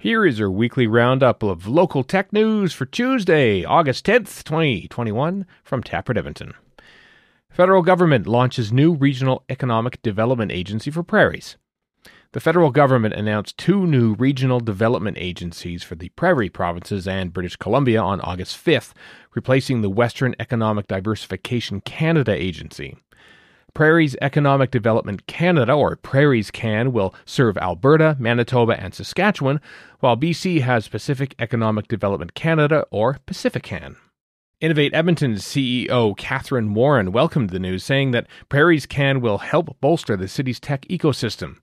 Here is your weekly roundup of local tech news for Tuesday, August 10th, 2021, from Taproot Edmonton. Federal government launches new regional economic development agency for prairies. The federal government announced two new regional development agencies for the prairie provinces and British Columbia on August 5th, replacing the Western Economic Diversification Canada Agency. Prairies Economic Development Canada, or Prairies Can, will serve Alberta, Manitoba, and Saskatchewan, while BC has Pacific Economic Development Canada, or PacificCan. Innovate Edmonton's CEO Catherine Warren welcomed the news, saying that Prairies Can will help bolster the city's tech ecosystem.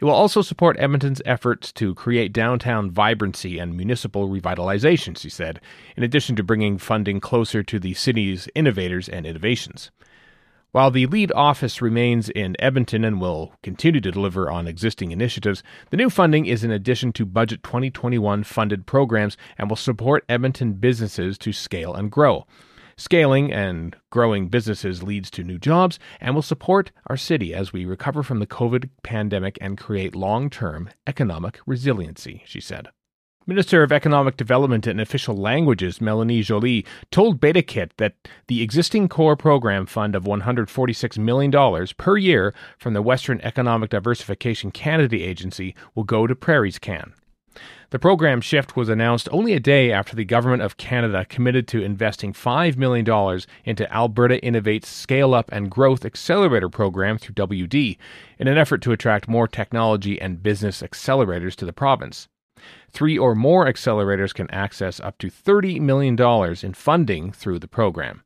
It will also support Edmonton's efforts to create downtown vibrancy and municipal revitalization, she said, in addition to bringing funding closer to the city's innovators and innovations. While the lead office remains in Edmonton and will continue to deliver on existing initiatives, the new funding is in addition to Budget 2021 funded programs and will support Edmonton businesses to scale and grow. Scaling and growing businesses leads to new jobs and will support our city as we recover from the COVID pandemic and create long term economic resiliency, she said. Minister of Economic Development and Official Languages Melanie Joly told BetaKit that the existing core program fund of $146 million per year from the Western Economic Diversification Canada Agency will go to Prairies Can. The program shift was announced only a day after the Government of Canada committed to investing $5 million into Alberta Innovates' Scale Up and Growth Accelerator program through WD in an effort to attract more technology and business accelerators to the province. Three or more accelerators can access up to $30 million in funding through the program.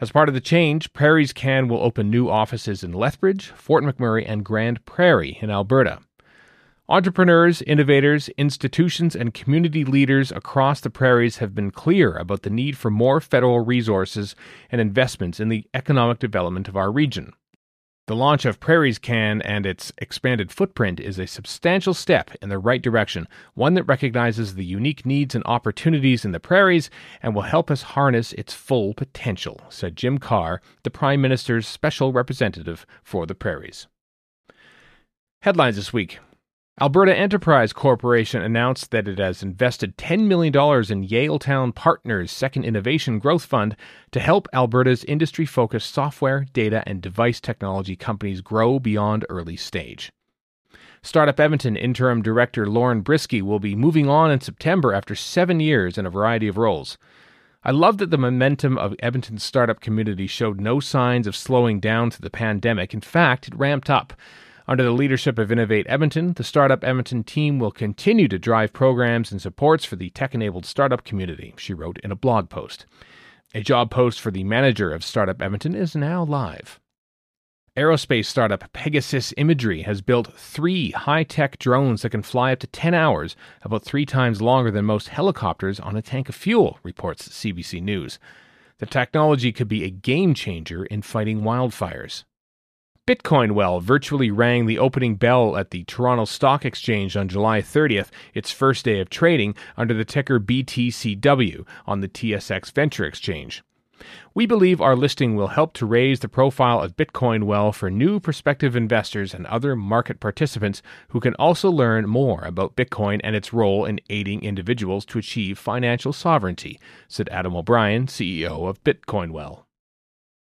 As part of the change, Prairies Can will open new offices in Lethbridge, Fort McMurray, and Grande Prairie in Alberta. Entrepreneurs, innovators, institutions, and community leaders across the prairies have been clear about the need for more federal resources and investments in the economic development of our region. The launch of Prairies Can and its expanded footprint is a substantial step in the right direction, one that recognizes the unique needs and opportunities in the prairies and will help us harness its full potential, said Jim Carr, the Prime Minister's special representative for the prairies. Headlines this week Alberta Enterprise Corporation announced that it has invested $10 million in Yaletown Partners' second innovation growth fund to help Alberta's industry focused software, data, and device technology companies grow beyond early stage. Startup Edmonton interim director Lauren Brisky will be moving on in September after seven years in a variety of roles. I love that the momentum of Edmonton's startup community showed no signs of slowing down through the pandemic. In fact, it ramped up. Under the leadership of Innovate Edmonton, the Startup Edmonton team will continue to drive programs and supports for the tech enabled startup community, she wrote in a blog post. A job post for the manager of Startup Edmonton is now live. Aerospace startup Pegasus Imagery has built three high tech drones that can fly up to 10 hours, about three times longer than most helicopters on a tank of fuel, reports CBC News. The technology could be a game changer in fighting wildfires. Bitcoin Well virtually rang the opening bell at the Toronto Stock Exchange on July 30th, its first day of trading, under the ticker BTCW on the TSX Venture Exchange. We believe our listing will help to raise the profile of Bitcoin Well for new prospective investors and other market participants who can also learn more about Bitcoin and its role in aiding individuals to achieve financial sovereignty, said Adam O'Brien, CEO of Bitcoin Well.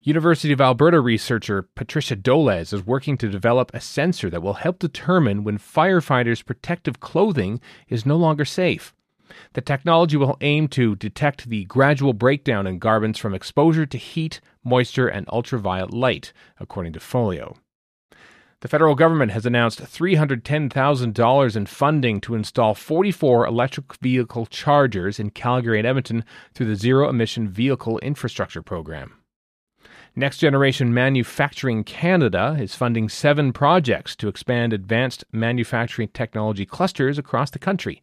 University of Alberta researcher Patricia Dolez is working to develop a sensor that will help determine when firefighters' protective clothing is no longer safe. The technology will aim to detect the gradual breakdown in garments from exposure to heat, moisture, and ultraviolet light, according to Folio. The federal government has announced $310,000 in funding to install 44 electric vehicle chargers in Calgary and Edmonton through the Zero Emission Vehicle Infrastructure Program. Next Generation Manufacturing Canada is funding seven projects to expand advanced manufacturing technology clusters across the country.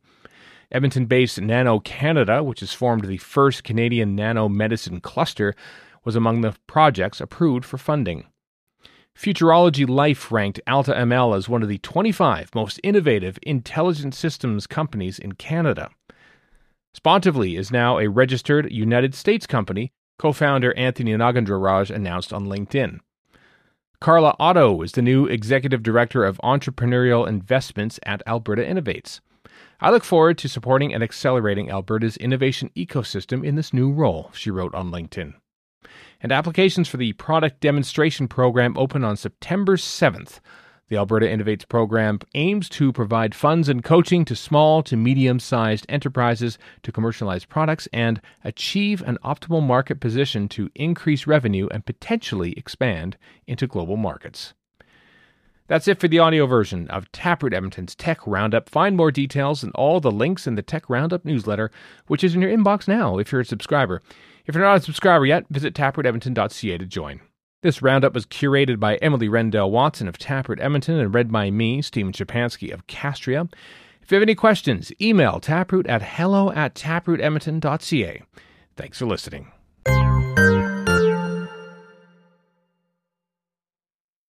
Edmonton based Nano Canada, which has formed the first Canadian nano medicine cluster, was among the projects approved for funding. Futurology Life ranked AltaML as one of the 25 most innovative intelligent systems companies in Canada. Spontivly is now a registered United States company co founder Anthony Nagendraraj announced on LinkedIn. Carla Otto is the new executive director of entrepreneurial investments at Alberta Innovates. I look forward to supporting and accelerating Alberta's innovation ecosystem in this new role, she wrote on LinkedIn. And applications for the product demonstration program open on September 7th. The Alberta Innovates program aims to provide funds and coaching to small to medium sized enterprises to commercialize products and achieve an optimal market position to increase revenue and potentially expand into global markets. That's it for the audio version of Taproot Edmonton's Tech Roundup. Find more details and all the links in the Tech Roundup newsletter, which is in your inbox now if you're a subscriber. If you're not a subscriber yet, visit taprootedmonton.ca to join. This roundup was curated by Emily Rendell Watson of Taproot Edmonton and read by me, Stephen Chapansky of Castria. If you have any questions, email taproot at hello at taprootedmonton.ca. Thanks for listening.